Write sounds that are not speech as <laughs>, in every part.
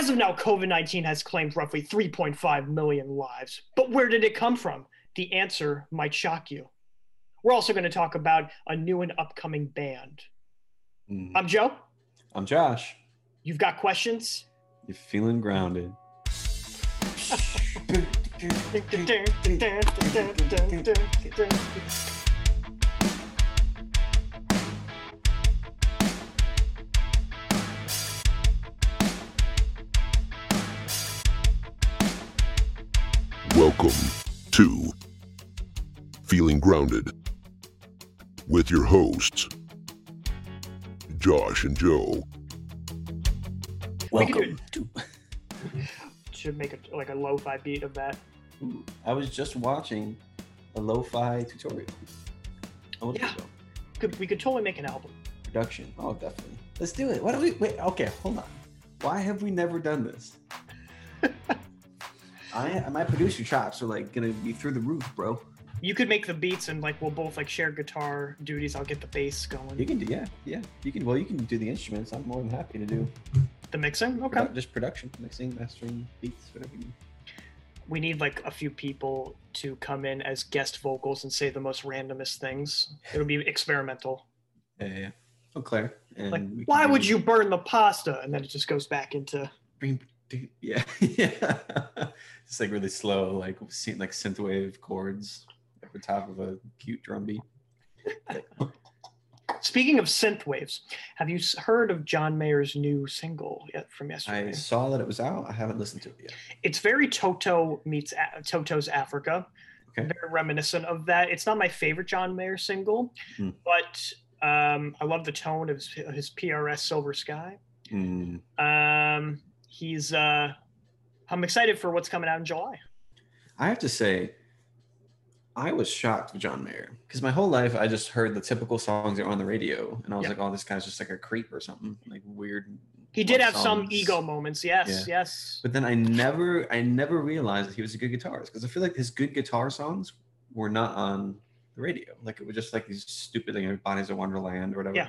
As of now, COVID 19 has claimed roughly 3.5 million lives. But where did it come from? The answer might shock you. We're also going to talk about a new and upcoming band. Mm. I'm Joe. I'm Josh. You've got questions? You're feeling grounded. <laughs> <laughs> Welcome to Feeling Grounded with your hosts, Josh and Joe. Welcome do to. <laughs> Should make it like a lo-fi beat of that. I was just watching a lo-fi tutorial. A little Yeah. Could we could totally make an album? Production. Oh, definitely. Let's do it. Why don't we wait? Okay, hold on. Why have we never done this? <laughs> I my producer chops are like gonna be through the roof, bro. You could make the beats and like we'll both like share guitar duties. I'll get the bass going. You can do yeah, yeah. You can well, you can do the instruments. I'm more than happy to do The mixing? Okay. produ- just production, mixing, mastering, beats, whatever you need. We need like a few people to come in as guest vocals and say the most randomest things. It'll be experimental. Yeah, yeah. yeah. Oh, Claire. And Like, why would you burn the pasta? And then it just goes back into Bring- <laughs> Yeah, yeah. Just like really slow, like like synthwave chords at the top of a cute drum beat. Speaking of synth waves, have you heard of John Mayer's new single yet from yesterday? I saw that it was out. I haven't listened to it yet. It's very Toto meets Toto's Africa. Okay. Very reminiscent of that. It's not my favorite John Mayer single, Hmm. but um, I love the tone of his, his PRS Silver Sky. Mm, Um, he's uh, I'm excited for what's coming out in July. I have to say, I was shocked with John Mayer because my whole life I just heard the typical songs that were on the radio, and I was Yeah. like, "Oh, this guy's just like a creep or something, like weird." He did have some ego moments. Yes, yes. But then I never, I never realized that he was a good guitarist because I feel like his good guitar songs were not on the radio. Like it was just like these stupid, like you know, Bodies of Wonderland or whatever. Yeah.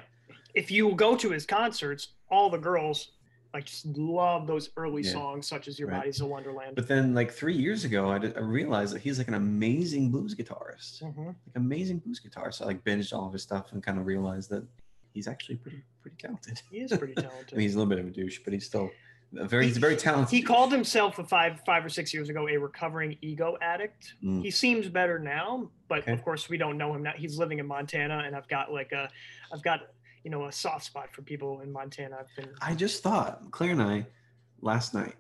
If you go to his concerts, all the girls like just love those early Yeah. songs, such as "Your Right. Body's a Wonderland." But then, like three years ago, I, did, I realized that he's like an amazing blues guitarist, Mhm. like amazing blues guitarist. So I like binged all of his stuff and kind of realized that he's actually pretty, pretty talented. He is pretty <laughs> I talented. mean, he's a little bit of a douche, but he's still a very, he's a very <laughs> talented. He called himself a five five or six years ago a recovering ego addict. Mm. He seems better now, but Okay. of course we don't know him now. He's living in Montana, and I've got like a, I've got you know a soft spot for people in Montana. I've been I just thought Claire and I last night.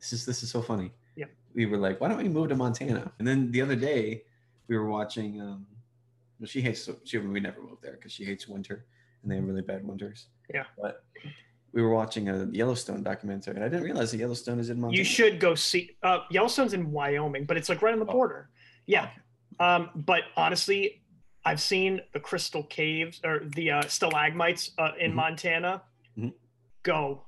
This is this is so funny. Yeah. We were like, why don't we move to Montana? And then the other day, we were watching. Um, well, she hates. She we never moved there because she hates winter, and they have really bad winters. Yeah. But we were watching a Yellowstone documentary, and I didn't realize that Yellowstone is in Montana. you should go see. Uh, Yellowstone's in Wyoming, but it's like right on the Oh. border. Yeah, um, but honestly, I've seen the crystal caves or the uh, stalagmites uh, in Mhm. Montana. Mhm. Go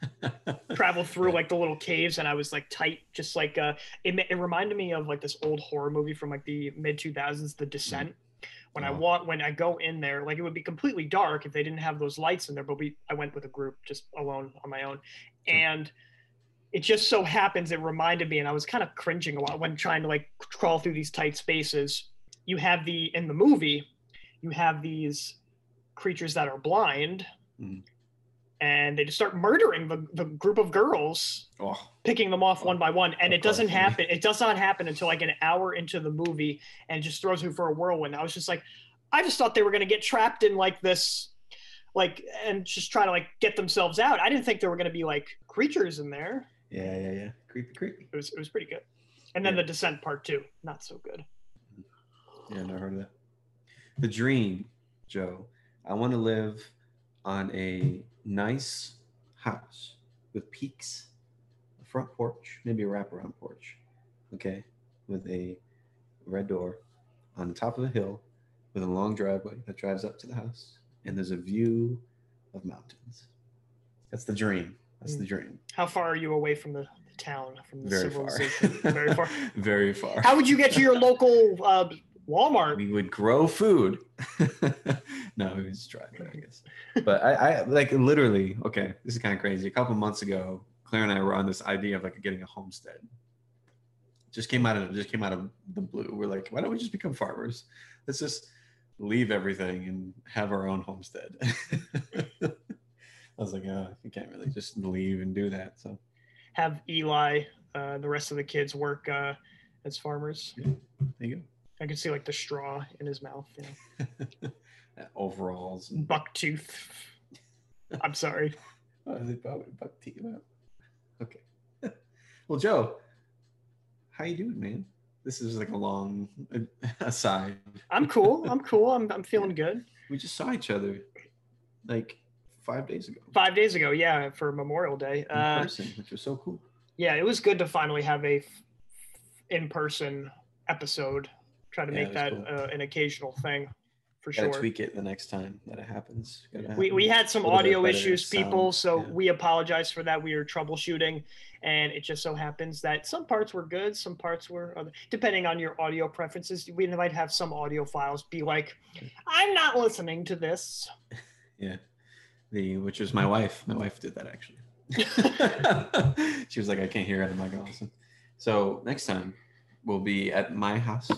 <laughs> travel through like the little caves and i was like tight just like uh it, it reminded me of like this old horror movie from like the mid 2000s the descent when i want when i go in there like it would be completely dark if they didn't have those lights in there but we i went with a group just alone on my own and it just so happens it reminded me and i was kind of cringing a lot when trying to like crawl through these tight spaces you have the in the movie you have these creatures that are blind Mhm. and they just start murdering the, the group of girls oh, picking them off one by one and it Of course, doesn't yeah. happen it does not happen until like an hour into the movie and it just throws me for a whirlwind i was just like i just thought they were going to get trapped in like this like and just try to like get themselves out i didn't think there were going to be like creatures in there yeah, yeah, yeah. Creepy, creepy. it was it was pretty good and then Yeah. the descent part two not so good Yeah, never heard of that. The dream, Joe. I want to live on a nice house with peaks, a front porch, maybe a wraparound porch. Okay, with a red door on the top of a hill with a long driveway that drives up to the house, and there's a view of mountains. That's the dream. That's the dream. how far are you away from the, the town from the Very far. civilization very far <laughs> Very far. how would you get to your local uh, walmart we would grow food. <laughs> no, we just drive I guess. But I, I like literally. Okay, this is kind of crazy. A couple months ago, Claire and I were on this idea of like getting a homestead. Just came out of just came out of the blue. We're like, why don't we just become farmers? Let's just leave everything and have our own homestead. <laughs> I was like, oh, we can't really just leave and do that. So Have Eli, uh, the rest of the kids work uh, as farmers. Yeah, there you I can see like the straw in his mouth. You know. <laughs> Overalls. And, Buck tooth. I'm sorry. <laughs> oh, they probably buck teeth. Okay. <laughs> well, Joe, how you doing, man? This is like a long aside. I'm cool. I'm cool. I'm, I'm feeling good. We just saw each other like five days ago Five days ago, yeah, for Memorial Day. in Uh, person, which was so cool. yeah, it was good to finally have a f- in-person episode. Try to Yeah, make that cool. uh, an occasional thing, for Gotta sure. tweak it the next time that it happens. We, we had some audio issues, sound. people, so Yeah. we apologize for that. We were troubleshooting, and it just so happens that some parts were good, some parts were other. Depending on your audio preferences, we might have some audio files be like, "I'm not listening to this." <laughs> Yeah. The which was my wife. My wife did that actually. <laughs> <laughs> she was like, I can't hear it. I'm like, awesome. So next time we'll be at my house,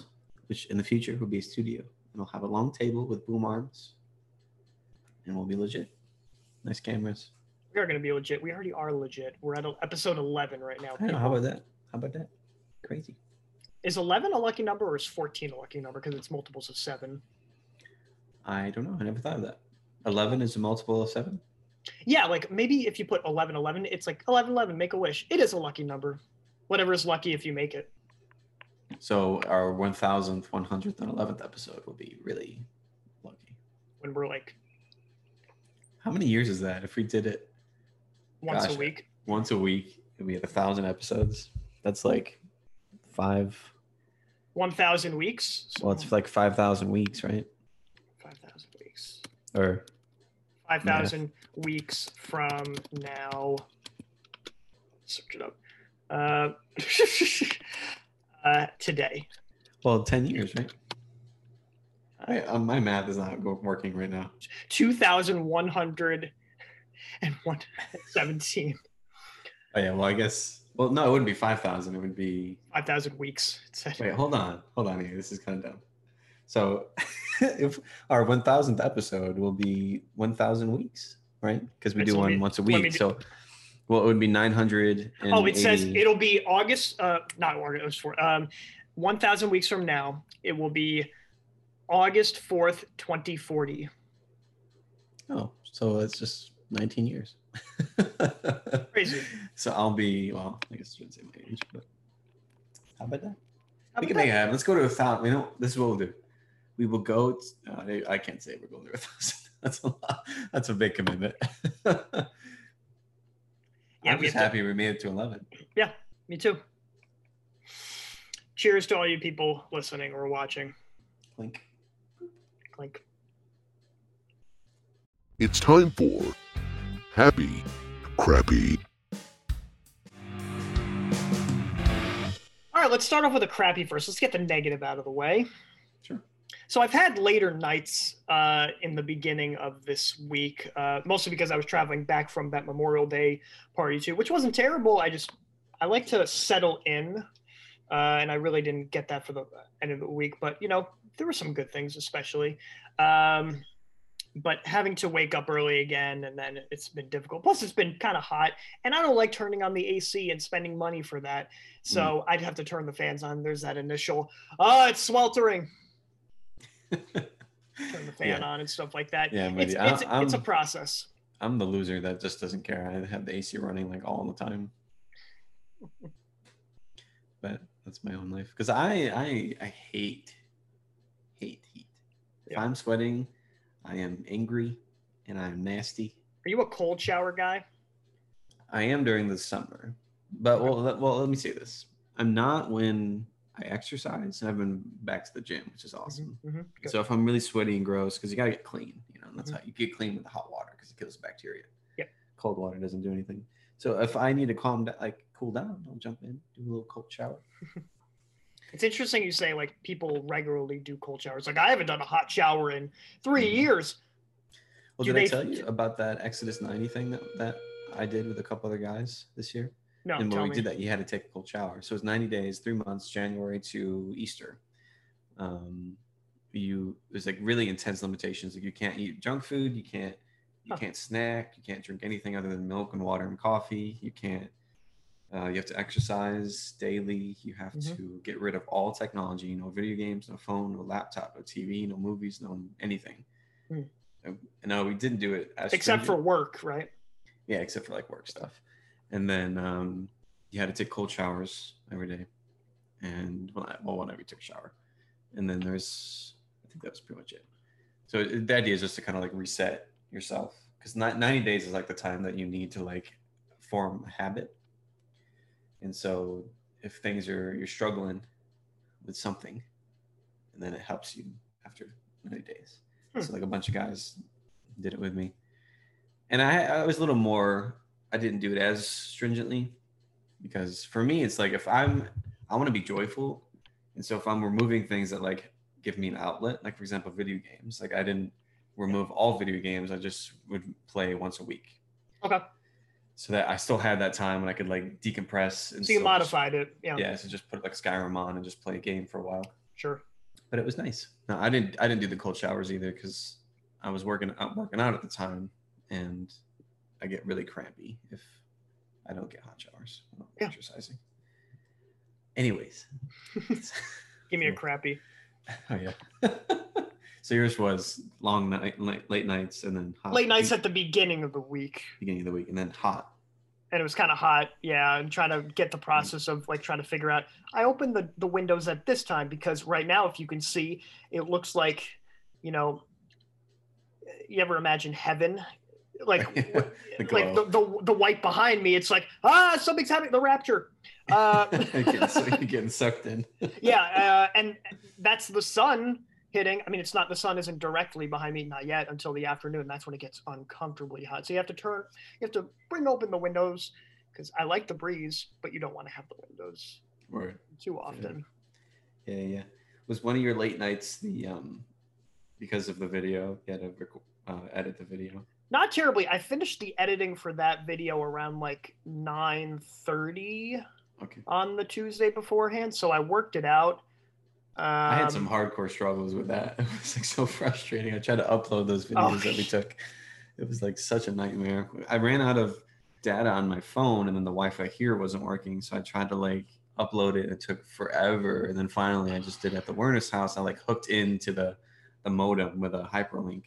which in the future will be a studio. And we'll have a long table with boom arms. And we'll be legit. Nice cameras. We are going to be legit. We already are legit. We're at episode 11 right now. Know, how about that? How about that? Crazy. Is 11 a lucky number or is 14 a lucky number because it's multiples of seven? I don't know. I never thought of that. Eleven is a multiple of seven. Yeah, like maybe if you put 11 11, it's like 11 11, make a wish. It is a lucky number. Whatever is lucky if you make it. So our one thousandth, one hundredth, and eleventh episode will be really lucky. When we're like How many years is that? If we did it once Gosh, a week. once a week and we had a thousand episodes that's like five 1,000 weeks. So well it's like 5000 weeks right 5,000 weeks. or 5,000 weeks from now. Search it up. Uh, <laughs> uh, today. well 10 years right I, uh, my math is not working right now 2,117. oh yeah well i guess well no it wouldn't be 5000 it would be 5,000 weeks. Wait hold on hold on here this is kind of dumb so <laughs> if our 1000th episode will be 1000 weeks right because we Wait, do so one me- once a week do- so well it would be 900 Oh, it says it'll be August, uh, not August, for um, 1,000 weeks from now. It will be August 4th, 2040. Oh, so it's just 19 years. <laughs> Crazy. So I'll be, well, I guess I shouldn't say my age, but how about that? How we about can make it that? happen. Let's go to a thousand. You know, this is what we'll do. We will go, t- uh, I- I can't say we're going to a thousand. <laughs> That's a lot. That's a big commitment. <laughs> Yeah, I'm just have to- happy we made it to 11. Yeah, Me too. Cheers to all you people listening or watching. Clink. Like, It's time for Happy Crappy. all right, let's start off with a crappy first. Let's get the negative out of the way. Sure. So I've had later nights uh, in the beginning of this week, uh, mostly because I was traveling back from that Memorial Day party too, which wasn't terrible. I just I like to settle in, uh, and I really didn't get that for the end of the week. But you know, there were some good things, especially. Um, but having to wake up early again, and then it's been difficult. Plus, it's been kind of hot, and I don't like turning on the AC and spending money for that. So I'd have to turn the fans on. There's that initial, oh, it's sweltering. Turn the <laughs> fan Yeah. on and stuff like that. Yeah, it's, it's, it's a process. I'm the loser that just doesn't care. I have the AC running like all the time. But that's my own life. Because I, I I hate hate heat. If Yeah. I'm sweating, I am angry and I'm nasty. Are you a cold shower guy? I am during the summer. But well let, well let me say this. I'm not when I exercise. And I've been back to the gym, which is awesome. Mhm, good. So if I'm really sweaty and gross, because you gotta get clean, you know, and that's Mhm. how you get clean with the hot water because it kills bacteria. Yep. Cold water doesn't do anything. So if I need to calm down, like cool down, I'll jump in, do a little cold shower. <laughs> It's interesting you say like people regularly do cold showers. Like I haven't done a hot shower in 3 Mhm. years. Well, Do did I they- tell you about that Exodus 90 thing that that I did with a couple other guys this year. No, and when we me. did that, you had to take a cold shower. So it was 90 days, three months, January to Easter. Um, you there's like really intense limitations. Like you can't eat junk food, you can't you Huh. can't snack, you can't drink anything other than milk and water and coffee. You can't. Uh, you have to exercise daily. You have Mhm. to get rid of all technology. No video games, no phone, no laptop, no TV, no movies, no anything. And no, we didn't do it as Except for work, right? Yeah, except for like work stuff. And then um, you had to take cold showers every day. And well, I- well, whenever you took a shower. And then there's, I think that was pretty much it. So it- the idea is just to kind of like reset yourself because 90 days is like the time that you need to like form a habit. And so if things are, you're struggling with something, and then it helps you after 90 days. Hmm. So like a bunch of guys did it with me and I, I was a little more i didn't do it as stringently because for me it's like if i'm i want to be joyful and so if i'm removing things that like give me an outlet like for example video games like i didn't remove all video games i just would play once a week Okay. so that i still had that time when i could like decompress and So you still just- modified it. Yeah, yeah so just put like skyrim on and just play a game for a while sure. but it was nice. No, I didn't. I didn't do the cold showers either because I was working out working out at the time, and I get really crampy if I don't get hot showers when I'm Yeah. exercising. Anyways, <laughs> Give me a crappy. <laughs> oh yeah. <laughs> so yours was long night, late, late nights, and then hot Late nights at the beginning of the week. beginning of the week, and then hot. and it was kind of hot yeah and trying to get the process of like trying to figure out i opened the, the windows at this time because right now if you can see it looks like you know you ever imagine heaven like <laughs> the like the, the, the white behind me it's like ah something's happening the rapture uh, <laughs> getting, getting sucked in. <laughs> yeah uh, and that's the sun hitting i mean it's not the sun isn't directly behind me not yet until the afternoon that's when it gets uncomfortably hot so you have to turn you have to bring open the windows because i like the breeze but you don't want to have the windows Word. too often Yeah, yeah. Was one of your late nights the um because of the video? You had to rec- uh, edit the video. Not terribly i finished the editing for that video around like 9.30 Okay. on the tuesday beforehand so i worked it out um, I had some hardcore struggles with that. <laughs> It was like so frustrating. I tried to upload those videos that we Oh. took. It was like such a nightmare. I ran out of data on my phone and then the Wi-Fi here wasn't working. So I tried to like upload it. And It took forever. And then finally I just did it at the Werner's house. I like hooked into the the modem with a hyperlink.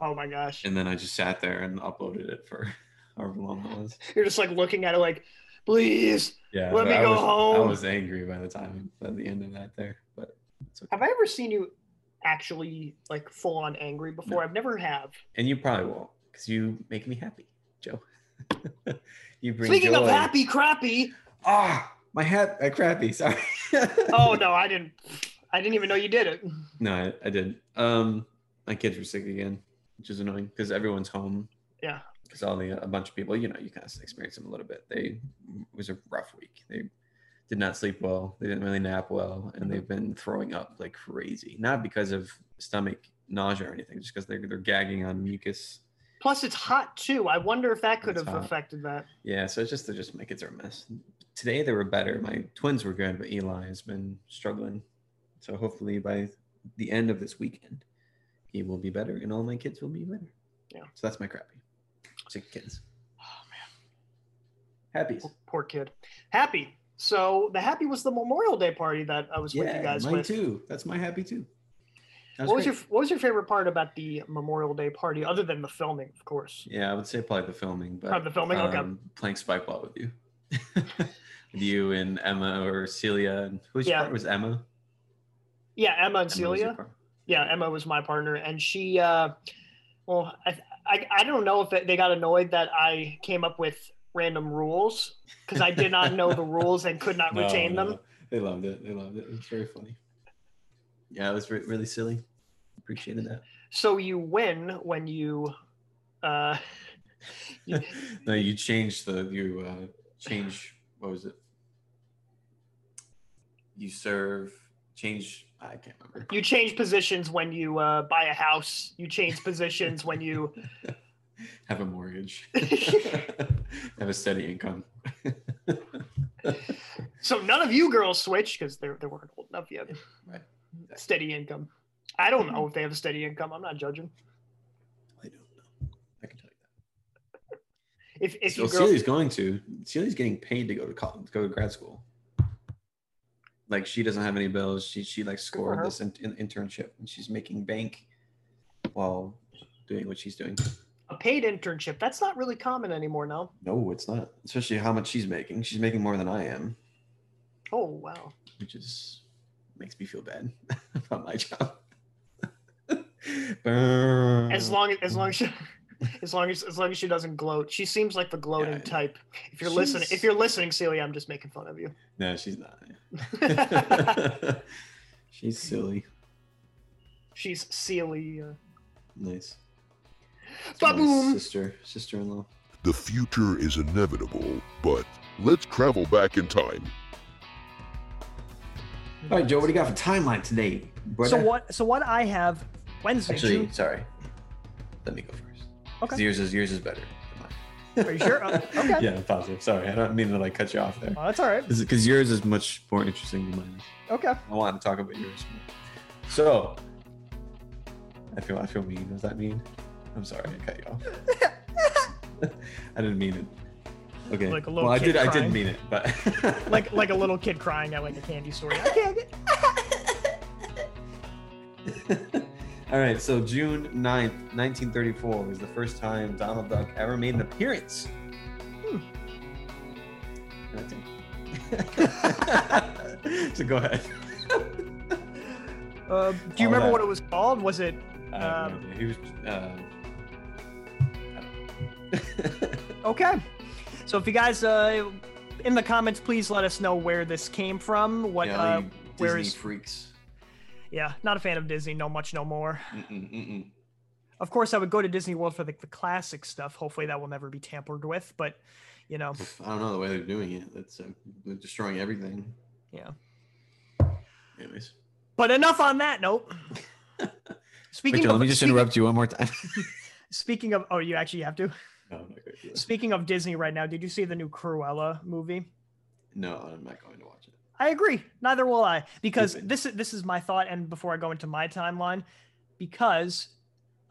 Oh my gosh And then I just sat there and uploaded it for <laughs> however long it was. <laughs> you're just like looking at it like please Yeah. Let me I go was, I was angry by the time at the end of that there. But okay. have i ever seen you actually like full on angry before No. i've never have and you probably won't because you make me happy, Joe. <laughs> you bring speaking joy. of happy crappy ah, my hat, uh, crappy. Sorry. oh no i didn't i didn't even know you did it no, I, I didn't. Um, my kids were sick again, which is annoying because everyone's home. Yeah. Because all the a bunch of people, you know, you kind of experience them a little bit. They it was a rough week. They did not sleep well. They didn't really nap well, and Mhm. they've been throwing up like crazy. Not because of stomach nausea or anything, just because they're they're gagging on mucus. plus it's hot too i wonder if that could It's have hot. affected that Yeah, so it's just they're just my kids are a mess. Today they were better. My twins were good, but Eli has been struggling. So hopefully by the end of this weekend, he will be better, and all my kids will be better. Yeah. So that's my crappy. Sick kids. oh man Happy. Poor- poor kid. Happy. So the happy was the Memorial Day party that I was with you Yeah, guys mine with. too. That's my happy too. That What was great. your What was your favorite part about the Memorial Day party, other than the filming, of course? Yeah, I would say probably the filming, but Probably the filming, okay. um, playing spike ball with you, with <laughs> you and Emma or Celia. And whose Yeah. part was Emma? Yeah, Emma and Emma Celia. Part? Yeah, Emma was my partner, and she. uh Well, I I, I don't know if they got annoyed that I came up with random rules because I did not know the <laughs> rules and could not No, retain them. They loved it. They loved it. It was very funny. Yeah, it was re- really silly. Appreciated that. So you win when you. uh <laughs> You- no, you changed the you uh change what was it? You serve change I can't remember. you change positions when you uh, buy a house. You change positions when you <laughs> Have a mortgage. <laughs> <laughs> Have a steady income. So none of you girls switch because they they weren't old enough yet. Right. Steady income. I don't know if they have a steady income. I'm not judging. I don't know. I can tell you that. If if so you girls, Celia's going to. Celia's getting paid to go to college, go to grad school. Like she doesn't have any bills. She she like scored this in, in, internship and she's making bank while doing what she's doing. a paid internship, that's not really common anymore now. No, it's not. Especially how much she's making. She's making more than I am, Oh wow. which is makes me feel bad <laughs> about my job. <laughs> As long as as long as she as long as as long as she doesn't gloat. She seems like the gloating Yeah. type. If you're listening if you're listening, Celia, I'm just making fun of you. no, she's not. <laughs> she's silly. She's Celia. Nice. It's my Ba-boom! Sister, sister-in-law. The future is inevitable, but let's travel back in time. All right, Joe, what do you got for timeline today? So what so what I have Wednesday, Actually, June. sorry. Let me go first. 'Cause Okay. Yours is yours is better. Are you sure? Uh, <laughs> okay. Yeah, I'm positive. Sorry, I don't mean to like cut you off there. Oh, that's all right. Because yours is much more interesting than mine. Okay. I want to talk about yours. More. So, I feel I feel mean. Does that mean? I'm sorry, I cut you off. <laughs> <laughs> I didn't mean it. Okay. Like a little well, I kid did. I crying. did mean it, but Like like a little kid crying at like a candy store. I can't get- All right, so June 9th, 1934 was the first time Donald Duck ever made an appearance. Hmm. That's <laughs> it. so go ahead. Uh, do you All remember that. what it was called? Was it I Um. He was. Uh, I don't know. okay? So if you guys uh, in the comments, please let us know where this came from. What? yeah, uh, you where Disney is- freaks. Yeah, not a fan of Disney. No much, no more. Mm-mm, mm-mm. Of course, I would go to Disney World for the, the classic stuff. Hopefully, that will never be tampered with. But you know, I don't know the way they're doing it. That's uh, they're destroying everything. yeah. Anyways, But enough on that note. <laughs> Speaking Rachel, of, let me just speaking, interrupt you one more time. <laughs> speaking of, oh, you actually have to. no, I'm not going to do that. Speaking of Disney right now, did you see the new Cruella movie? No, I'm not going to watch it. I agree. Neither will I, because Stupid. this is this is my thought. And before I go into my timeline, because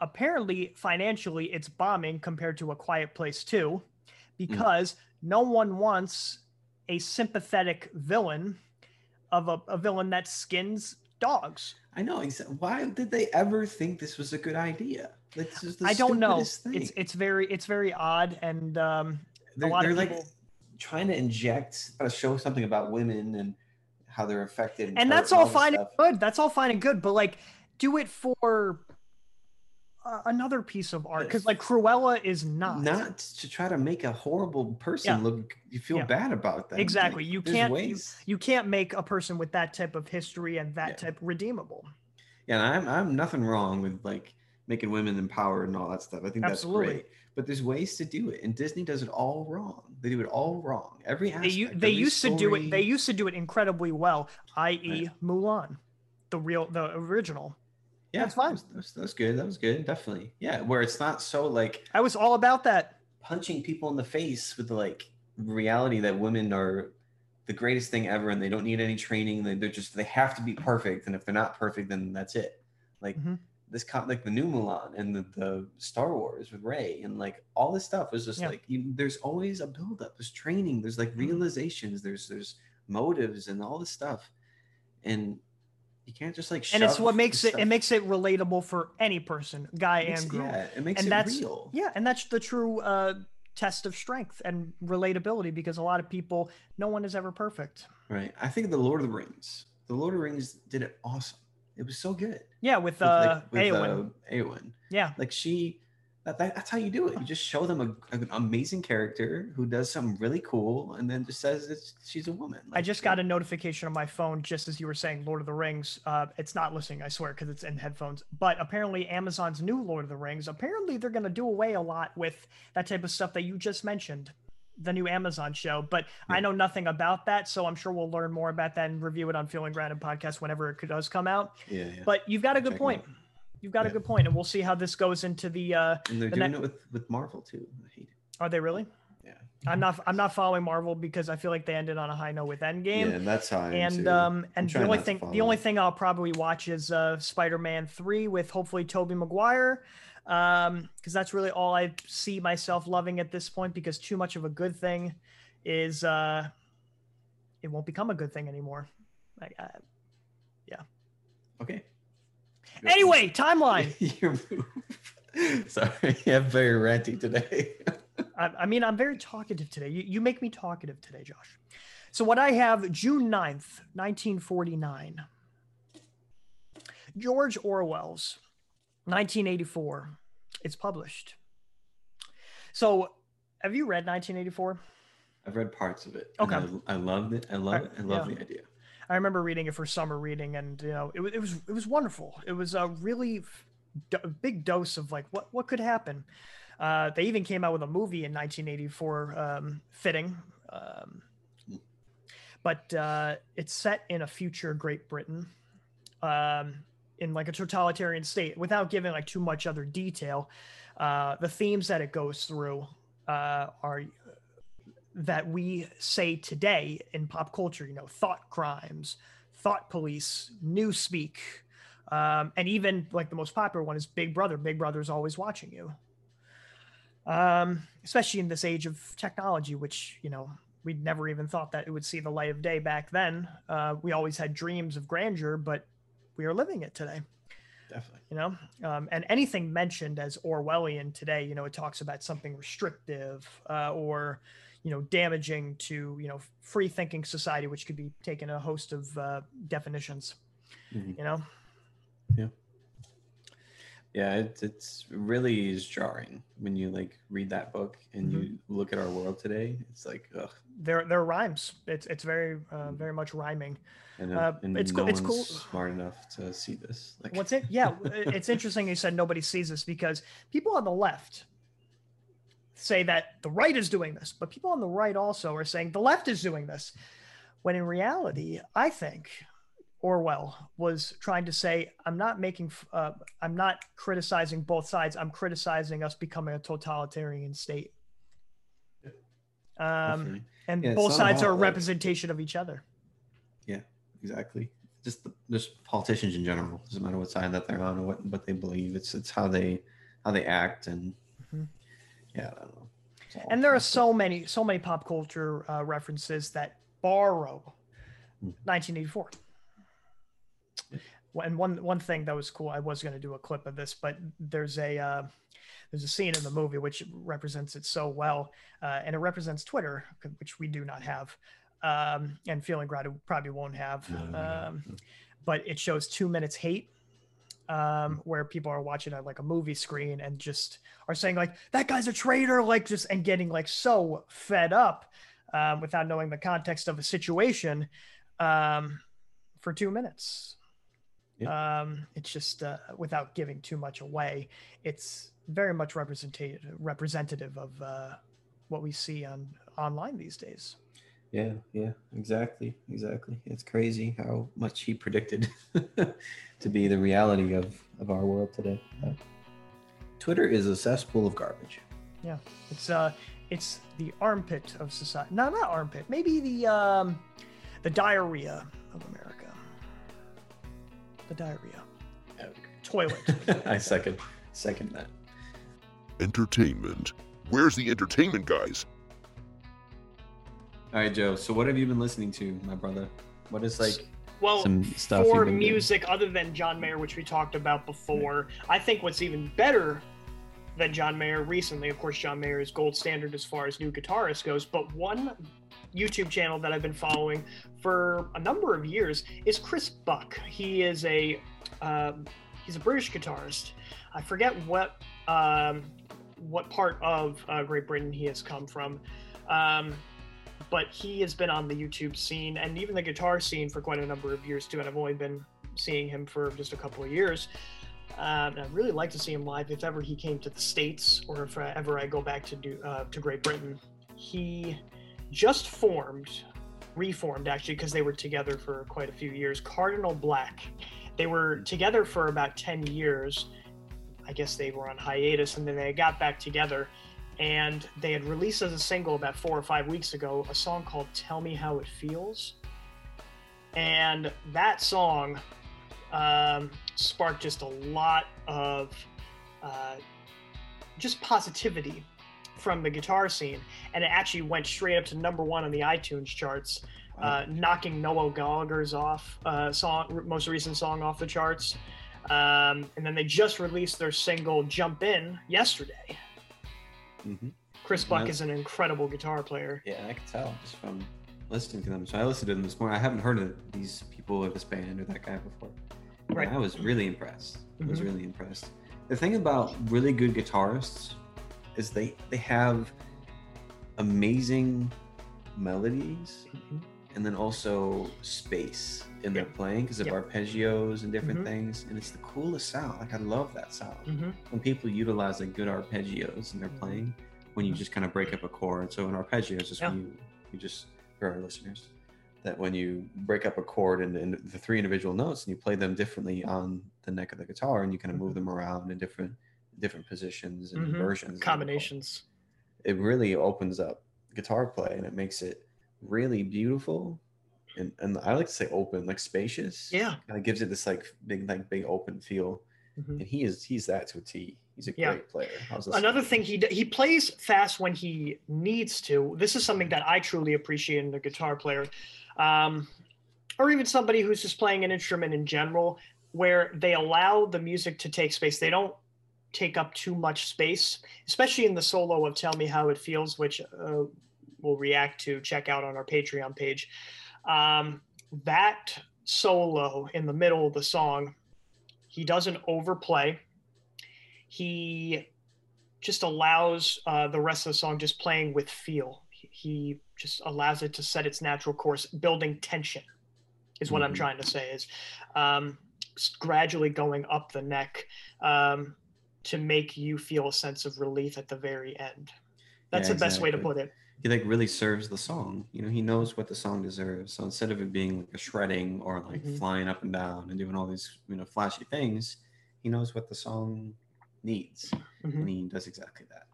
apparently financially it's bombing compared to A Quiet Place Two, because no one wants a sympathetic villain of a, a villain that skins dogs. I know. Why did they ever think this was a good idea? This is the I don't know. Thing. It's it's very it's very odd, and um, they're, lot of they're like people- trying to inject, to show something about women and how they're affected. and hurt that's all this fine and good. That's all fine and good, but like, do it for uh, another piece of art because like Cruella is not. Not to try to make a horrible person Yeah. look. You feel Yeah. bad about that. Exactly. Like, You can't- you- You can't make a person with that type of history and that Yeah. type redeemable. Yeah, and I'm I'm nothing wrong with like making women empowered and all that stuff. I think Absolutely. that's great. But there's ways to do it, and Disney does it all wrong. They do it all wrong. Every They aspect. u- they every used to do it. They used to do it incredibly well. I.e., Right. Mulan, the real, the original. Yeah, that's fine. That was, that was- good. That was good. Definitely. Yeah, where it's not so like I was all about that. punching people in the face with the like reality that women are the greatest thing ever and they don't need any training. They, they're just they have to be perfect, and if they're not perfect, then that's it. Like Mhm. This, con- like the new Mulan and the, the Star Wars with Rey, and like all this stuff was just Yeah. like you, there's always a buildup. There's training. There's like Mhm. realizations. There's there's motives and all this stuff, and you can't just like. And it's what makes it. It makes it relatable for any person, guy makes- and girl. Yeah, it makes And it that's- real. Yeah, and that's the true uh, test of strength and relatability because a lot of people, no one is ever perfect. Right. I think the Lord of the Rings. The Lord of the Rings did it awesome. It was so good. Yeah, with With, uh, like, with, uh, yeah, Like she, that, that, that's how you do it. You just show them a, an amazing character who does something really cool, and then just says that she's a woman. I just got a notification on my phone just as you were saying Lord of the Rings. Uh, it's not listening, I swear, because it's in headphones. But apparently, Amazon's new Lord of the Rings. Apparently, they're going to do away a lot with that type of stuff that you just mentioned, the new Amazon show. But I know nothing about that, so I'm sure we'll learn more about that and review it on Feeling Grounded podcast whenever it does come out. Yeah, yeah. But you've got a good Check point. you've got a good point, and we'll see how this goes into the. uh And they're The doing ne- it with with Marvel too. I hate it. Are they really? Yeah. I'm not. I'm not following Marvel because I feel like they ended on a high note with Endgame. Yeah, and that's how and too. um and the only thing the only thing I'll probably watch is uh Spider-Man 3 with hopefully Tobey Maguire um because that's really all I see myself loving at this point because too much of a good thing is uh it won't become a good thing anymore. Like, uh, yeah. okay. anyway, timeline. <laughs> Your move. <laughs> Sorry, <laughs> I'm very ranty today. I, I mean, I'm very talkative today. You, you make me talkative today, Josh. So, what I have June 9th, 1949. George Orwell's 1984. It's published. So, have you read 1984? I've read parts of it. Okay. I, I loved it. I love it. I love yeah. the idea. I remember reading it for summer reading, and you know, it, it was it was wonderful. It was a really do- big dose of like what what could happen. Uh, they even came out with a movie in 1984, um, fitting. Um, but uh, it's set in a future Great Britain, um, in like a totalitarian state, without giving like too much other detail. Uh, the themes that it goes through uh, are that we say today in pop culture, you know, thought crimes, thought police, newspeak, um, and even like the most popular one is Big Brother. Big brother is always watching you. Um, especially in this age of technology, which, you know, we'd never even thought that it would see the light of day back then. Uh, we always had dreams of grandeur, but we are living it today Definitely. you know um, and anything mentioned as orwellian today you know it talks about something restrictive uh, or you know damaging to you know free thinking society which could be taken a host of uh, definitions Mhm. you know Yeah, it, it's really is jarring when you like read that book and Mm-hmm. you look at our world today. It's like, ugh. there there are rhymes it's it's very uh, very much rhyming And, Uh, and it's no cool- it's cool. smart enough to see this. Like, what's it yeah it's interesting you said nobody sees this because people on the left say that the right is doing this but people on the right also are saying the left is doing this when in reality i think orwell was trying to say i'm not making uh, i'm not criticizing both sides i'm criticizing us becoming a totalitarian state um, and Yeah, both not sides are a about, like- representation of each other Yeah, exactly. Just the, just politicians in general. Doesn't matter what side that they're on or what what they believe. It's it's how they how they act and Mhm. yeah, I don't know. And there are so many so many pop culture uh, references that borrow Mm. 1984 Well, and one one thing that was cool i was going to do a clip of this but there's a uh, there's a scene in the movie which represents it so well uh, and it represents twitter which we do not have um, and feeling grad probably won't have um, but it shows two minutes hate um, where people are watching at like a movie screen and just are saying like that guy's a traitor like just and getting like so fed up um, without knowing the context of a situation um, for two minutes um, it's just uh, without giving too much away it's very much representative representative of uh, what we see on online these days Yeah, yeah, exactly, exactly. It's crazy how much he predicted <laughs> to be the reality of of our world today. Twitter is a cesspool of garbage. Yeah, it's uh, it's the armpit of society. No, not armpit. Maybe the um, the diarrhea of America. The diarrhea toilet. <laughs> I second second that. Entertainment. Where's the entertainment, guys? All right, Joe. So what have you been listening to, my brother? What is like well, some stuff for you've doing? music other than John Mayer, which we talked about before, I think what's even better than John Mayer recently, of course, John Mayer is gold standard as far as new guitarist goes, but one YouTube channel that I've been following for a number of years is Chris Buck. He is a um, he's a British guitarist. I forget what um, what part of uh, Great Britain he has come from. Um, but he has been on the YouTube scene and even the guitar scene for quite a number of years too. And I've only been seeing him for just a couple of years. Um, I'd really like to see him live if ever he came to the states or if uh, ever I go back to do uh, to Great Britain. He just formed, reformed actually, because they were together for quite a few years. Cardinal Black, They were together for about 10 years. I guess they were on hiatus and then they got back together. And they had released as a single about four or five weeks ago a song called Tell Me How It Feels. And that song um, sparked just a lot of uh, just positivity from the guitar scene. And it actually went straight up to number one on the iTunes charts uh, knocking Noel Gallagher's off uh, song, most recent song off the charts. Um, and then they just released their single "Jump In" yesterday. Mm-hmm. Chris Buck is an incredible guitar player. Yeah, I can tell just from listening to them. So I listened to them this morning. I haven't heard of these people or this band or that guy before. Right. I was really impressed. I was Mhm. really impressed. The thing about really good guitarists is they they have amazing melodies Mhm. and then also space in their playing because of Yeah. arpeggios and different Mhm. things and it's the coolest sound like i love that sound Mm-hmm. when people utilize like good arpeggios in their Mhm. playing when you just kind of break up a chord so an arpeggio is just when you you just for our listeners that when you break up a chord and, and the three individual notes and you play them differently on the neck of the guitar and you kind of move them around in different different positions and Mhm. versions Combinations. it really opens up guitar play and it makes it really beautiful and, and i like to say open like spacious Yeah. and it gives it this like big like big open feel Mhm. and he is he's that to a t he's a Yeah. great player Another thing he d- he plays fast when he needs to. This is something that I truly appreciate in a guitar player, um, or even somebody who's just playing an instrument in general, where they allow the music to take space. They don't take up too much space, especially in the solo of "Tell Me How It Feels," which uh, we'll react to. Check out on our Patreon page. Um, that solo in the middle of the song, he doesn't overplay. He just allows uh, the rest of the song just playing with feel. He- just allows it to set its natural course, building tension, is what I'm Mhm. trying to say. Is um, gradually going up the neck um, to make you feel a sense of relief at the very end. That's Yeah, the best way to put it. he like really serves the song you know he knows what the song deserves so instead of it being like a shredding or like Mhm. flying up and down and doing all these you know flashy things he knows what the song needs Mhm. and he does exactly that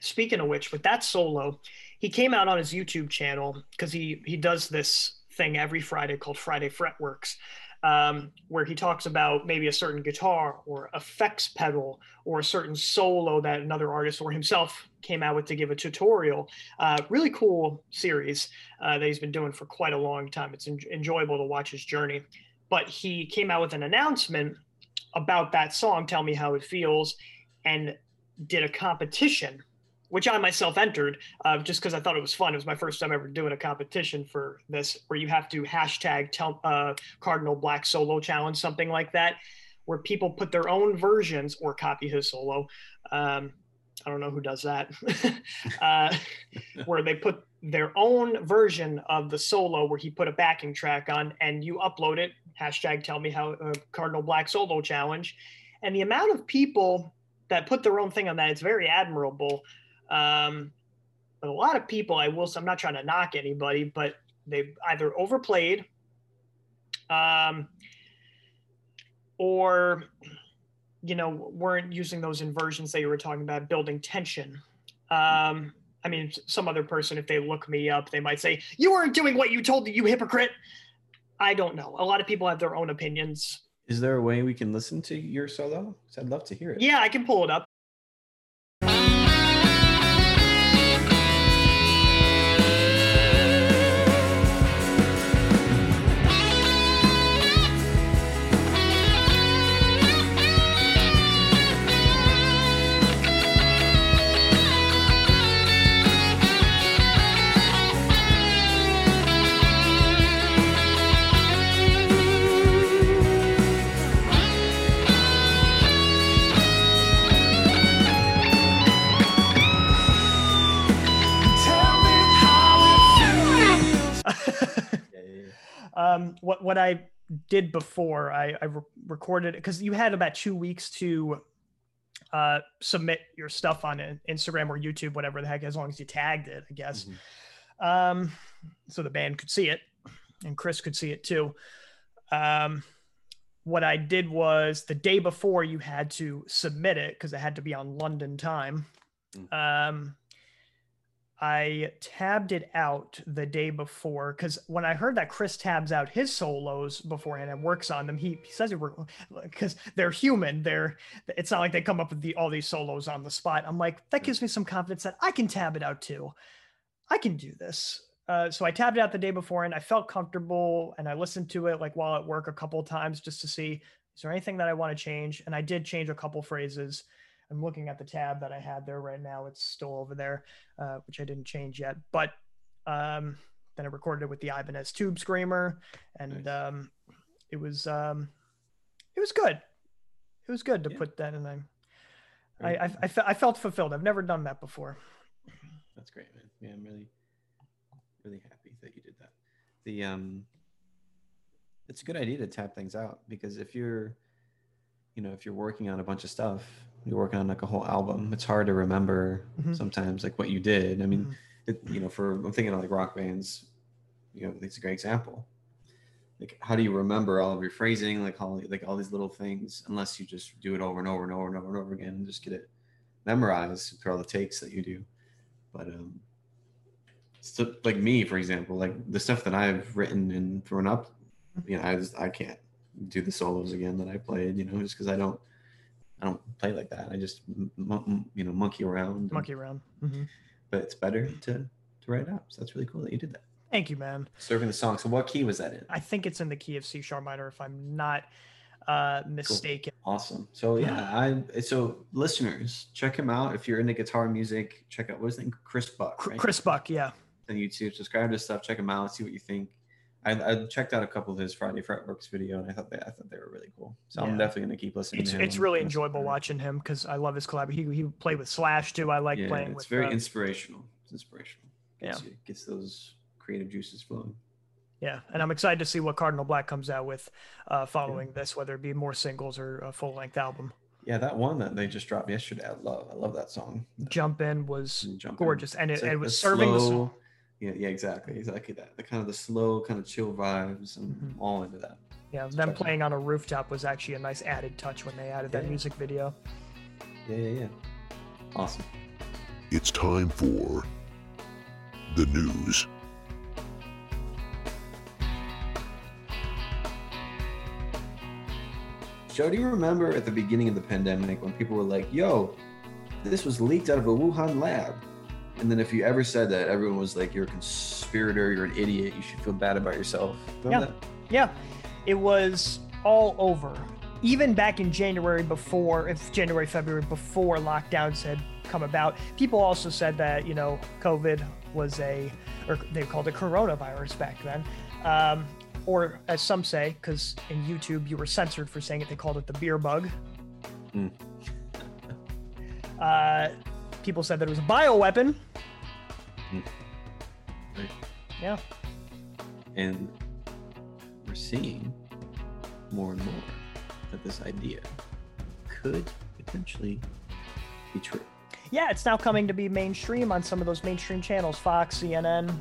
Speaking of which, with that solo, he came out on his YouTube channel because he he does this thing every Friday called Friday Fretworks, um, where he talks about maybe a certain guitar or effects pedal or a certain solo that another artist or himself came out with to give a tutorial. Uh, really cool series uh, that he's been doing for quite a long time. It's en- enjoyable to watch his journey. But he came out with an announcement about that song, "Tell Me How It Feels," and did a competition, which I myself entered uh, just because I thought it was fun. It was my first time ever doing a competition for this, where you have to hashtag tell, uh, Cardinal Black Solo Challenge, something like that, where people put their own versions or copy his solo. Um, I don't know who does that, <laughs> uh, <laughs> where they put their own version of the solo where he put a backing track on and you upload it. Hashtag tell me how uh, Cardinal Black Solo Challenge. And the amount of people that put their own thing on that, it's very admirable. Um, but a lot of people, I will, I'm not trying to knock anybody, but they've either overplayed um, or, you know, weren't using those inversions that you were talking about, building tension. Um, I mean, some other person, if they look me up, they might say, You weren't doing what you told, you hypocrite. I don't know. A lot of people have their own opinions. is there a way we can listen to your solo 'Cause i'd love to hear it Yeah, I can pull it up. What what I did before I, I re- recorded because you had about two weeks to uh, submit your stuff on Instagram or YouTube, whatever the heck, as long as you tagged it, I guess. Mhm. Um, so the band could see it, and Chris could see it too. Um, what I did was the day before you had to submit it because it had to be on London time. Mm. Um, I tabbed it out the day before because when I heard that Chris tabs out his solos beforehand and works on them, he, he says he work because they're human. They're it's not like they come up with the, all these solos on the spot. I'm like that gives me some confidence that I can tab it out too. I can do this. Uh, so I tabbed it out the day before and I felt comfortable and I listened to it like while at work a couple of times just to see is there anything that I want to change. And I did change a couple phrases. I'm looking at the tab that I had there right now. It's still over there, uh, which I didn't change yet. But um, then I recorded it with the Ibanez Tube Screamer, and Nice. um, it was um, it was good. It was good to Yeah. put that in. I I, I. I, fe- I felt fulfilled. I've never done that before. That's great, man. Yeah, I'm really, really happy that you did that. The um, it's a good idea to tap things out because if you're, you know, if you're working on a bunch of stuff, you're working on like a whole album. It's hard to remember Mhm. sometimes like what you did. I mean, Mhm. it, you know, for I'm thinking of like rock bands, you know, it's a great example. Like, how do you remember all of your phrasing, like all like all these little things, unless you just do it over and over and over and over and over again and just get it memorized through all the takes that you do. But um, so like me, for example, like the stuff that I've written and thrown up, you know, I just I can't do the solos again that I played, you know, just because I don't I don't play like that. I just m- m- you know monkey around. and- Monkey around. Mhm. but it's better to to write it out. So that's really cool that you did that. Thank you, man. Serving the song. So what key was that in? I think it's in the key of C sharp minor, if I'm not uh, mistaken. Awesome. So yeah, I so listeners, check him out if you're into guitar music. Check out what's his name, Chris Buck. Right? Chris Buck, yeah. on YouTube. Subscribe to stuff. Check him out. See what you think. I, I checked out a couple of his Friday Fretworks video, and I thought they I thought they were really cool. So Yeah. I'm definitely gonna keep listening. It's to him. it's really enjoyable watching him because I love his collab. He he played with Slash too. I like playing with Yeah, playing it's with. very uh, inspirational. It's inspirational. Gets you, gets those creative juices flowing. yeah, and I'm excited to see what Cardinal Black comes out with uh, following this, whether it be more singles or a full length album. Yeah, that one that they just dropped yesterday, I love. I love that song. Jump In was Jump In. gorgeous, and it, like it was serving the song. slow- Yeah, yeah, exactly, exactly that. The kind of the slow, kind of chill vibes. I'm Mhm. all into that. Yeah, It's them better. playing on a rooftop was actually a nice added touch when they added that Yeah. music video. Yeah, yeah, yeah. Awesome. It's time for the news. Joe, do you remember at the beginning of the pandemic when people were like, yo, this was leaked out of a Wuhan lab? And then if you ever said that, everyone was like, you're a conspirator, you're an idiot, you should feel bad about yourself. Remember that? Yeah, it was all over. Even back in January before, if January, February before lockdowns had come about, people also said that, you know, COVID was a, or they called it coronavirus back then. Um, or as some say, because in YouTube you were censored for saying it, they called it the beer bug. Hmm. Uh, people said that it was a bioweapon. Right. Yeah. And we're seeing more and more that this idea could potentially be true. yeah, it's now coming to be mainstream on some of those mainstream channels, Fox, CNN.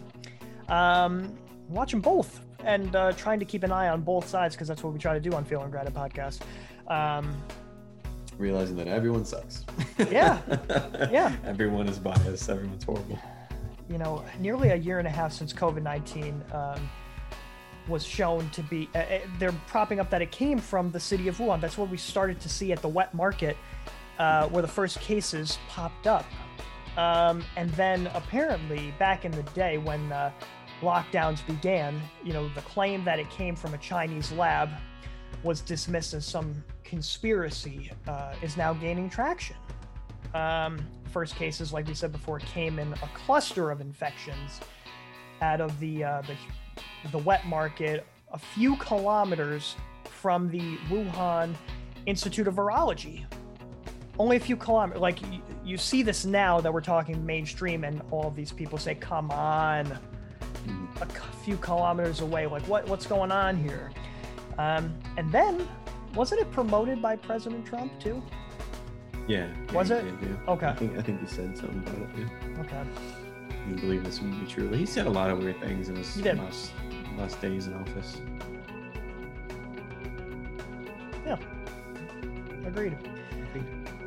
Um, watching both and uh, trying to keep an eye on both sides because that's what we try to do on Feeling Grounded podcast. Um, Realizing that everyone sucks. Yeah. Yeah. <laughs> Everyone is biased. Everyone's horrible. you know, nearly a year and a half since COVID 19 um, was shown to be, uh, uh, they're propping up that it came from the city of Wuhan. That's what we started to see at the wet market uh, where the first cases popped up. Um, and then apparently, back in the day when uh, lockdowns began, you know, the claim that it came from a Chinese lab was dismissed as some conspiracy uh, is now gaining traction. Um, first cases, like we said before, came in a cluster of infections out of the uh, the, the wet market, a few kilometers from the Wuhan Institute of Virology. Only a few kilometers. Like you, you see this now that we're talking mainstream, and all these people say, "Come on, Mhm. a few kilometers away. Like what what's going on here?" Um, and then, wasn't it promoted by President Trump too? Yeah. Was yeah, it? he did, yeah. Okay. I think I think he said something about it. Yeah. Okay. He believed this would be true. He said a lot of weird things in his last last days in office. Yeah. Agreed.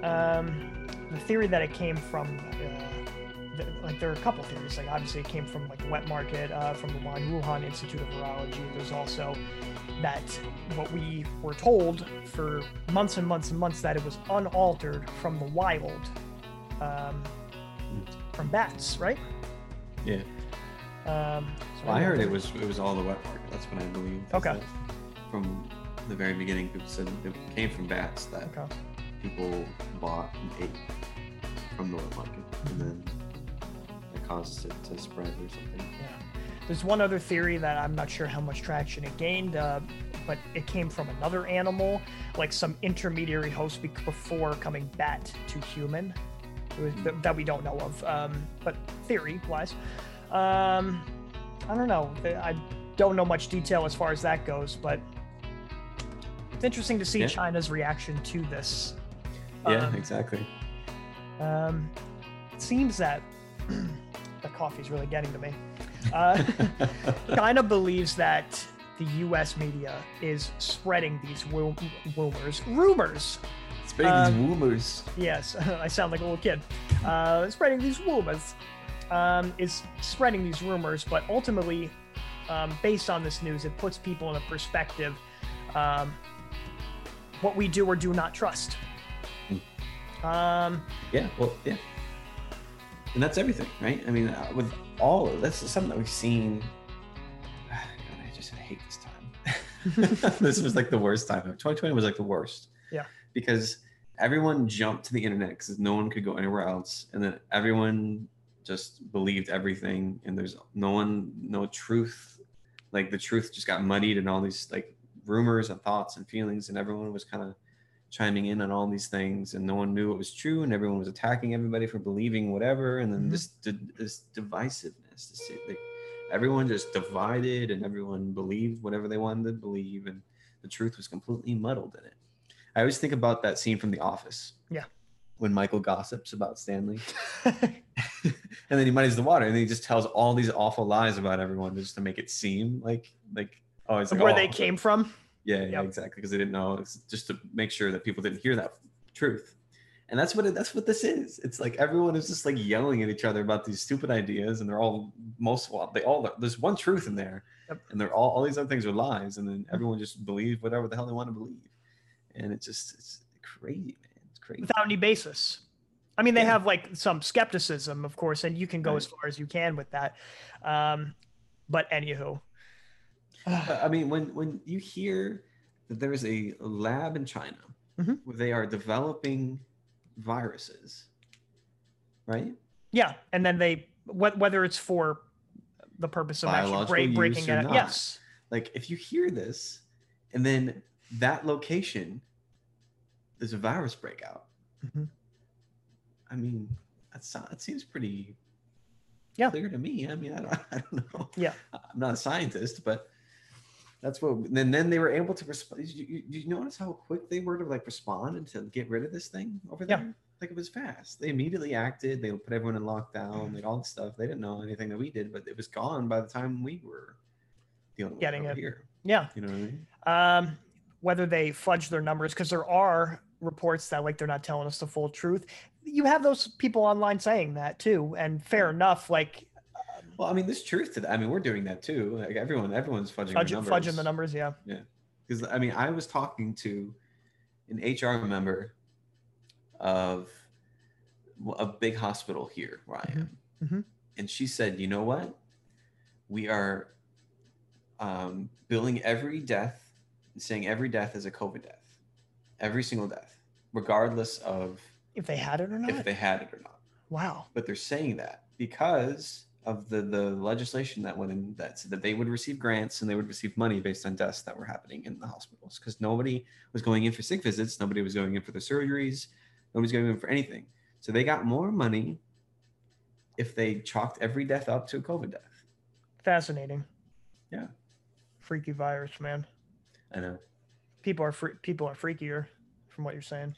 Um, the theory that it came from, uh, like there are a couple theories. Like obviously it came from like the wet market, uh, from the Wuhan Institute of Virology. There's also that what we were told for months and months and months that it was unaltered from the wild, um, from bats, right? Yeah. Um, so Well, I heard it was it was all the wet market. That's what I believe. Okay. From the very beginning, people said it came from bats that Okay. people bought and ate from the wet market, and then it caused it to spread or something. Yeah. There's one other theory that I'm not sure how much traction it gained, uh, but it came from another animal, like some intermediary host before coming bat to human, was- that we don't know of. Um, but theory wise, um, I don't know. I don't know much detail as far as that goes, but it's interesting to see Yeah. China's reaction to this. Yeah, Um, exactly. Um, it seems that the coffee's really getting to me. Uh, <laughs> China believes that the U.S. media is spreading these rumors. Rumors. Spreading um, these rumors. Yes, <laughs> I sound like a little kid. Uh, spreading these rumors um, is spreading these rumors, but ultimately, um, based on this news, it puts people in a perspective. Um, what we do or do not trust. Um, Yeah, well, yeah. And that's everything, right? I mean, uh, with all of that's something that we've seen. <sighs> God, I just hate this time. <laughs> this was like the worst time. 2020 was like the worst. Yeah. Because everyone jumped to the internet because no one could go anywhere else, and then everyone just believed everything, and there's no one, no truth. Like the truth just got muddied, and all these like rumors and thoughts and feelings, and everyone was kind of chiming in on all these things and no one knew it was true and everyone was attacking everybody for believing whatever and then Mhm. this this divisiveness this, like, everyone just divided and everyone believed whatever they wanted to believe and the truth was completely muddled in it i always think about that scene from the office Yeah. when michael gossips about stanley <laughs> <laughs> and then he muddies the water and then he just tells all these awful lies about everyone just to make it seem like like oh it's like, where oh, they came from. Yeah, yeah, Yep. exactly. Because they didn't know. It's just to make sure that people didn't hear that truth. And that's what it, that's what this is. It's like everyone is just like yelling at each other about these stupid ideas, and they're all most they all there's one truth in there, Yep. and they're all all these other things are lies, and then everyone just believes whatever the hell they want to believe, and it's just it's crazy, man. It's crazy. without any basis. I mean, they Yeah. have like some skepticism, of course, and you can go Right. as far as you can with that. Um, but anywho, I mean, when when you hear that there is a lab in China Mhm. where they are developing viruses, right? yeah, and then they wh- whether it's for the purpose of actually break, breaking it, yes, like if you hear this and then that location there's a virus breakout Mhm. i mean that's that seems pretty Yeah. clear to me i mean i don't, <laughs> I don't know Yeah. i'm not a scientist but that's what then then they were able to respond did you, you, did you notice how quick they were to like respond and to get rid of this thing over Yeah. there like it was fast they immediately acted they put everyone in lockdown like all this stuff they didn't know anything that we did but it was gone by the time we were dealing with Getting it it. here yeah. you know what I mean? Um, whether they fudge their numbers, because there are reports that like they're not telling us the full truth. You have those people online saying that too, and fair enough. Like Well, I mean, there's truth to that. I mean, we're doing that too. Like everyone, everyone's fudging fudge, their numbers. fudging the numbers, yeah. Yeah, Because I mean, I was talking to an HR member of a big hospital here where I am, Mhm. and she said, "You know what? We are um, billing every death, and saying every death is a COVID death, every single death, regardless of If they had it or not. if they had it or not." wow. but they're saying that because of the the legislation that went in that said that they would receive grants and they would receive money based on deaths that were happening in the hospitals because nobody was going in for sick visits nobody was going in for the surgeries nobody's going in for anything so they got more money if they chalked every death up to a covid death Fascinating. Yeah. Freaky virus, man. i know People are free, people are freakier, from what you're saying.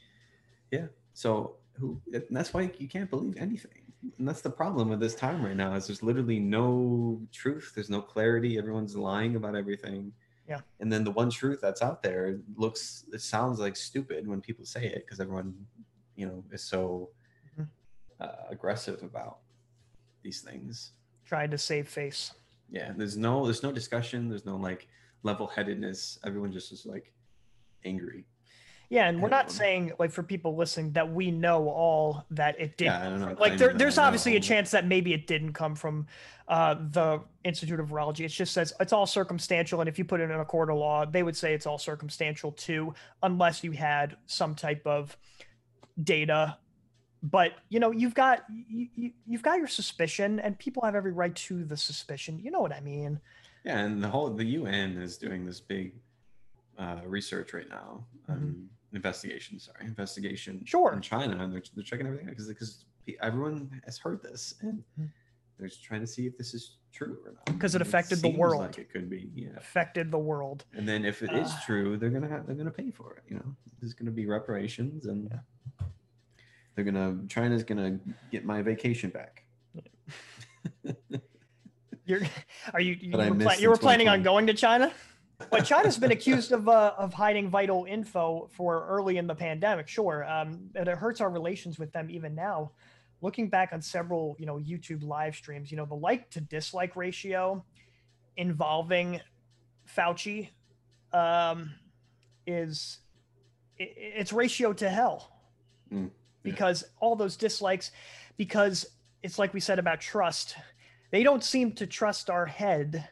Yeah. So who and that's why you can't believe anything and that's the problem with this time right now is there's literally no truth there's no clarity everyone's lying about everything Yeah. And then the one truth that's out there looks, it sounds like stupid when people say it because everyone, you know, is so Mhm. uh, aggressive about these things. Trying to save face. Yeah. There's no, there's no discussion. There's no like level headedness. Everyone just is like angry. Yeah, and we're not saying like for people listening that we know all that it did. Yeah, I don't know. like there, there's obviously a chance that maybe it didn't come from uh, the Institute of Virology. It just says it's all circumstantial, and if you put it in a court of law, they would say it's all circumstantial too, unless you had some type of data. But you know, you've got you, you, you've got your suspicion, and people have every right to the suspicion. You know what I mean? Yeah, and the whole the UN is doing this big uh, research right now, um, investigation. Sorry, investigation. Mm-hmm. Sure. In China, and they're, they're checking everything because because everyone has heard this, and Mhm. they're just trying to see if this is true or not. Because it affected the seems world. Like it could be, yeah. Affected the world. And then if it is Ah. true, they're gonna have they're gonna pay for it. You know, there's gonna be reparations, and Yeah. they're gonna China's gonna get my vacation back. <laughs> You're, are you you were, pla- you were planning on going to China? But China's been accused of uh, of hiding vital info for early in the pandemic. Sure, um, and it hurts our relations with them even now. Looking back on several, you know, YouTube live streams, you know, the like to dislike ratio involving Fauci um, is i- i- it's ratio to hell Mm, yeah. because all those dislikes because it's like we said about trust they don't seem to trust our head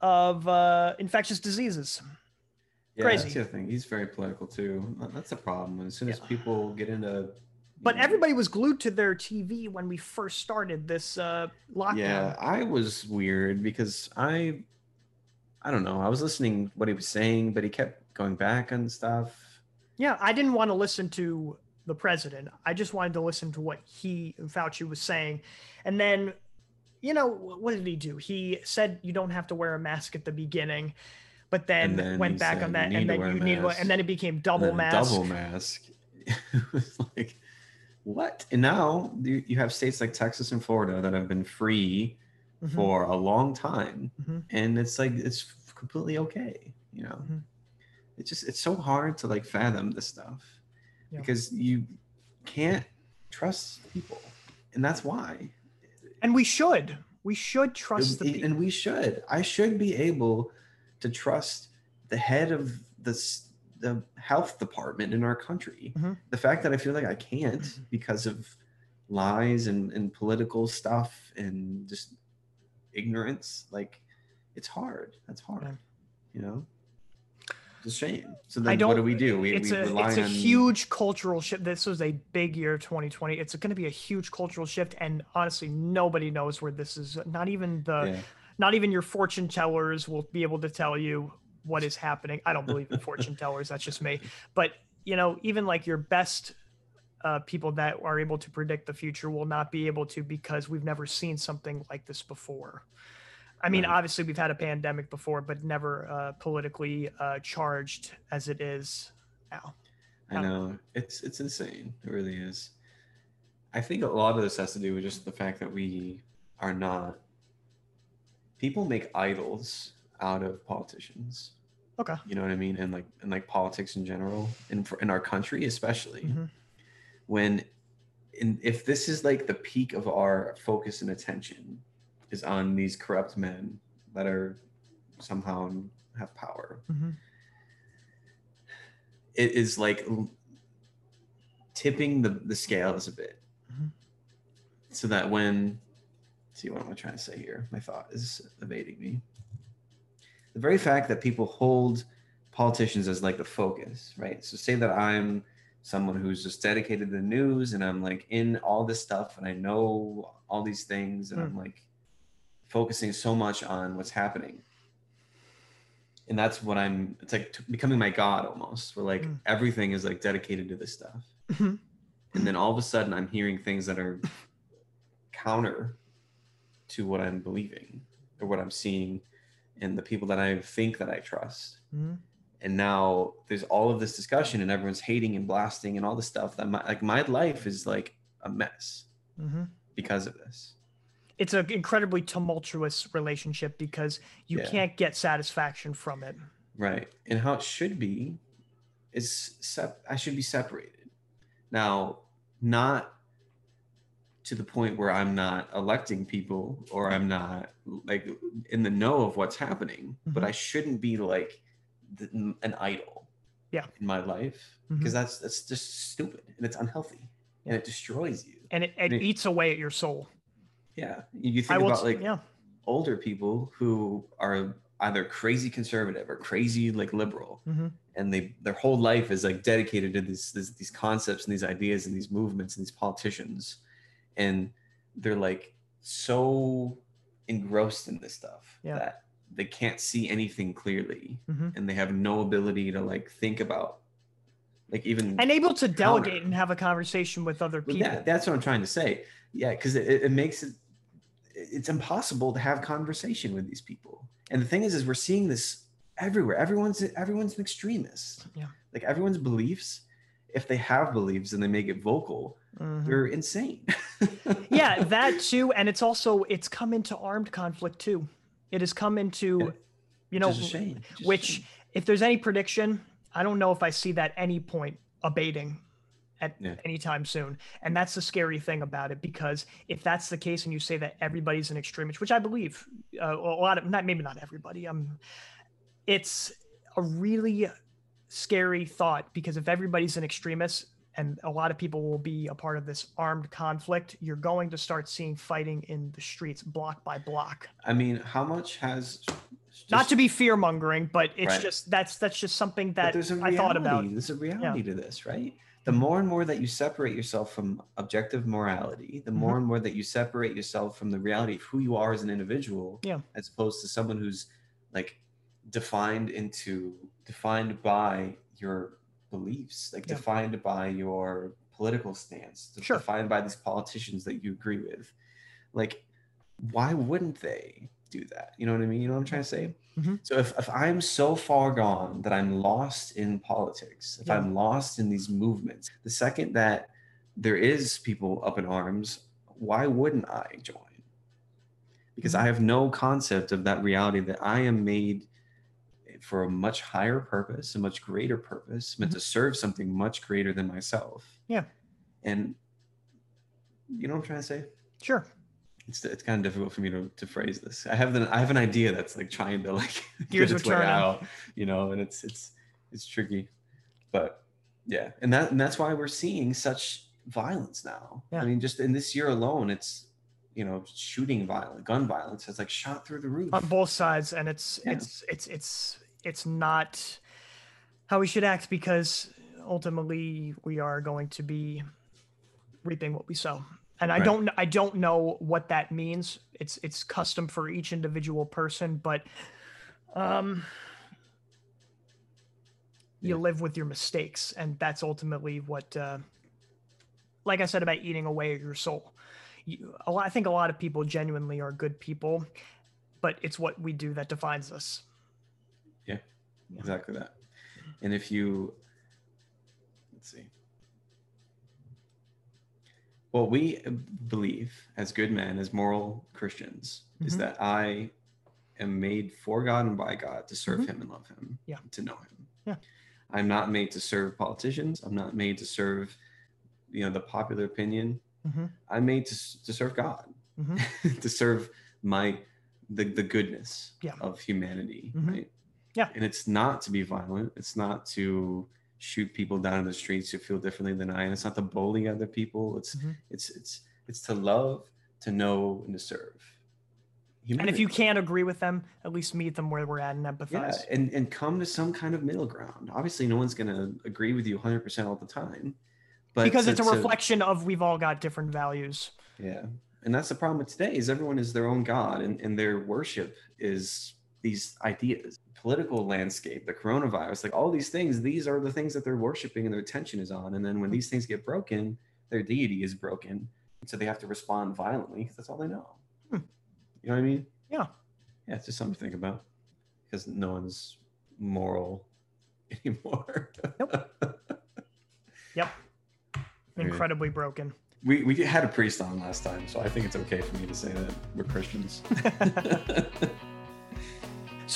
of uh, infectious diseases Yeah, Crazy. That's the other thing. He's very political too. That's a problem. As soon as Yeah. people get into, but know- everybody was glued to their tv when we first started this uh, lockdown Yeah, I was weird because I, I don't know. I was listening what he was saying, but he kept going back on stuff. Yeah, I didn't want to listen to the president. I just wanted to listen to what he Fauci was saying. And then, you know, what did he do? He said you don't have to wear a mask at the beginning, but then, then went back said on that, and then you need mask. and then it became double mask. Double mask. <laughs> it was like, what? And now you, you have states like Texas and Florida that have been free Mhm, for a long time, mhm. and it's like it's completely okay. You know, Mhm. it's just it's so hard to like fathom this stuff Yeah. because you can't trust people, and that's why. And we should, we should trust the and, people. and we should. I should be able to trust the head of the the health department in our country. Mhm. The fact that I feel like I can't because of lies and, and political stuff and just ignorance, like it's hard. That's hard. Yeah. You know, a shame. So I then, what do we do? We, it's we a rely it's a on huge cultural shift. This was a big year, 2020. It's going to be a huge cultural shift, and honestly, nobody knows where this is. Not even the Yeah. not even your fortune tellers will be able to tell you what is happening. I don't believe in fortune <laughs> tellers. That's just me. But you know, even like your best uh, people that are able to predict the future will not be able to because we've never seen something like this before. I mean, Right. obviously we've had a pandemic before, but never uh, politically uh, charged as it is now. I know it's it's insane. It really is. I think a lot of this has to do with just the fact that we are not. People make idols out of politicians. Okay. You know what I mean, and like and like politics in general, and for, in our country especially, Mhm. when, in if this is like the peak of our focus and attention, is on these corrupt men that are somehow have power. Mhm. it is like tipping the, the scales a bit. Mhm. so that when see what am i trying to say here? My thought is evading me. The very fact that people hold politicians as like the focus right? So say that i'm someone who's just dedicated to the news and i'm like in all this stuff and i know all these things and i'm like focusing so much on what's happening and that's what i'm it's like t- becoming my god almost where like Mm. everything is like dedicated to this stuff Mhm. and then all of a sudden i'm hearing things that are counter to what i'm believing or what i'm seeing and the people that i think that i trust Mhm. and now there's all of this discussion and everyone's hating and blasting and all this stuff that my, like my life is like a mess Mhm. because of this It's an incredibly tumultuous relationship because you Yeah. can't get satisfaction from it. right and how it should be is sep- i should be separated now not to the point where i'm not electing people or i'm not like in the know of what's happening but Mhm. i shouldn't be like the, an idol Yeah. in my life because that's that's just stupid and it's unhealthy and it destroys you and it, it Me- eats away at your soul. Yeah you, you I think about like yeah. older people who are either crazy conservative or crazy like liberal hmm and they their whole life is like dedicated to these this, these concepts and these ideas and these movements and these politicians and they're like so engrossed in this stuff Yeah. that they can't see anything clearly hmm and they have no ability to like think about like even And able to delegate Counter. and have a conversation with other people. yeah, that's what I'm trying to say. Yeah, because it, it makes it it's impossible to have conversation with these people. And the thing is, is we're seeing this everywhere. Everyone's everyone's an extremist. Yeah. Like everyone's beliefs, if they have beliefs and they make it vocal, Mhm. they're insane. <laughs> yeah that too and it's also it's come into armed conflict too it has come into Yeah. you know Which is a shame. Just a which shame. if there's any prediction i don't know if i see that any point abating at Yeah. any time soon and that's the scary thing about it because if that's the case and you say that everybody's an extremist which i believe uh, a lot of not maybe not everybody um it's a really scary thought because if everybody's an extremist and a lot of people will be a part of this armed conflict you're going to start seeing fighting in the streets block by block I mean, how much has not to be fear mongering but it's Right. just that's that's just something that i thought about There's a reality to this, right? The more and more that you separate yourself from objective morality, the Mm-hmm. more and more that you separate yourself from the reality of who you are as an individual, Yeah. as opposed to someone who's like defined into defined by your beliefs, like Yeah. defined by your political stance, Sure. defined by these politicians that you agree with. Like, why wouldn't they do that? You know what I mean? You know what I'm trying to say? Mhm. So if, if I'm so far gone that I'm lost in politics, if Yeah. I'm lost in these movements, the second that there is people up in arms, why wouldn't I join? Because Mhm. I have no concept of that reality that I am made for a much higher purpose, a much greater purpose, meant to serve something much greater than myself. Mm-hmm. Yeah. And you know what I'm trying to say? sure It's, it's kind of difficult for me to, to phrase this. I have an I have an idea that's like trying to like <laughs> get its way out, you know, and it's it's it's tricky, but yeah, and that and that's why we're seeing such violence now. Yeah. I mean, just in this year alone, it's you know shooting violence, gun violence has like shot through the roof. on both sides and it's Yeah. it's it's it's it's not how we should act because ultimately we are going to be reaping what we sow and i don't i don't know what that means it's it's custom for each individual person but um you Yeah. live with your mistakes and that's ultimately what uh like i said about eating away at your soul you, a lot, i think a lot of people genuinely are good people but it's what we do that defines us Yeah. exactly that. And if you let's see. What we believe as good men, as moral Christians, is Mhm. that I am made for God and by God to serve Mhm. Him and love Him, Yeah. to know Him. Yeah. I'm not made to serve politicians. I'm not made to serve, you know, the popular opinion. Mhm. I'm made to, to serve God, Mhm. <laughs> to serve my the the goodness Yeah. of humanity, Mhm. right? Yeah. And it's not to be violent. It's not to shoot people down in the streets who feel differently than I. And it's not to bully other people. It's Mhm. it's it's it's to love, to know, and to serve. and if you can't agree with them at least meet them where we're at and empathize. yeah, and and come to some kind of middle ground. Obviously, no one's going to agree with you 100 percent all the time, but because to- it's a to- reflection of we've all got different values Yeah. And that's the problem with today is everyone is their own God and, and their worship is these ideas. Political landscape, the coronavirus, like all these things, these are the things that they're worshiping and their attention is on. And then when these things get broken, their deity is broken. So they have to respond violently because that's all they know. Hmm. You know what I mean? Yeah. Yeah, it's just something to think about because no one's moral <laughs> anymore. Yep. Okay. <laughs> incredibly broken We, we had a priest on last time, so I think it's okay for me to say that we're Christians. <laughs>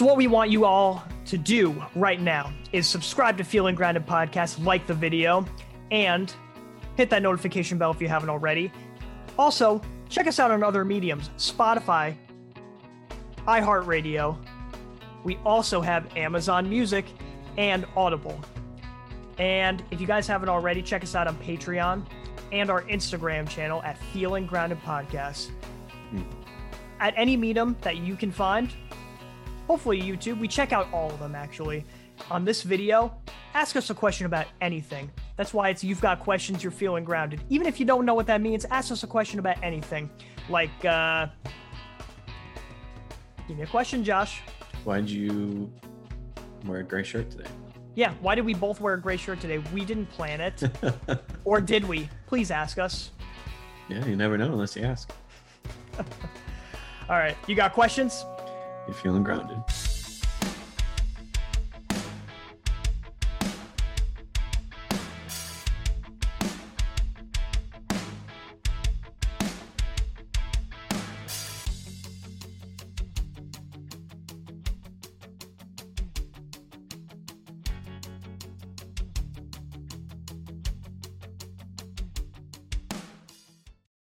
So, what we want you all to do right now is subscribe to Feeling Grounded Podcast, like the video, and hit that notification bell if you haven't already. Also, check us out on other mediums Spotify, iHeartRadio. We also have Amazon Music and Audible. And if you guys haven't already, check us out on Patreon and our Instagram channel at Feeling Grounded Podcast. Hmm. At any medium that you can find, hopefully YouTube, we check out all of them actually. On this video, ask us a question about anything. That's why it's you've got questions, you're feeling grounded. Even if you don't know what that means, ask us a question about anything. Like, uh, give me a question, Josh. Why'd you wear a gray shirt today? Yeah, why did we both wear a gray shirt today? We didn't plan it. <laughs> or did we? Please ask us. yeah, you never know unless you ask. <laughs> All right, you got questions? You're feeling grounded.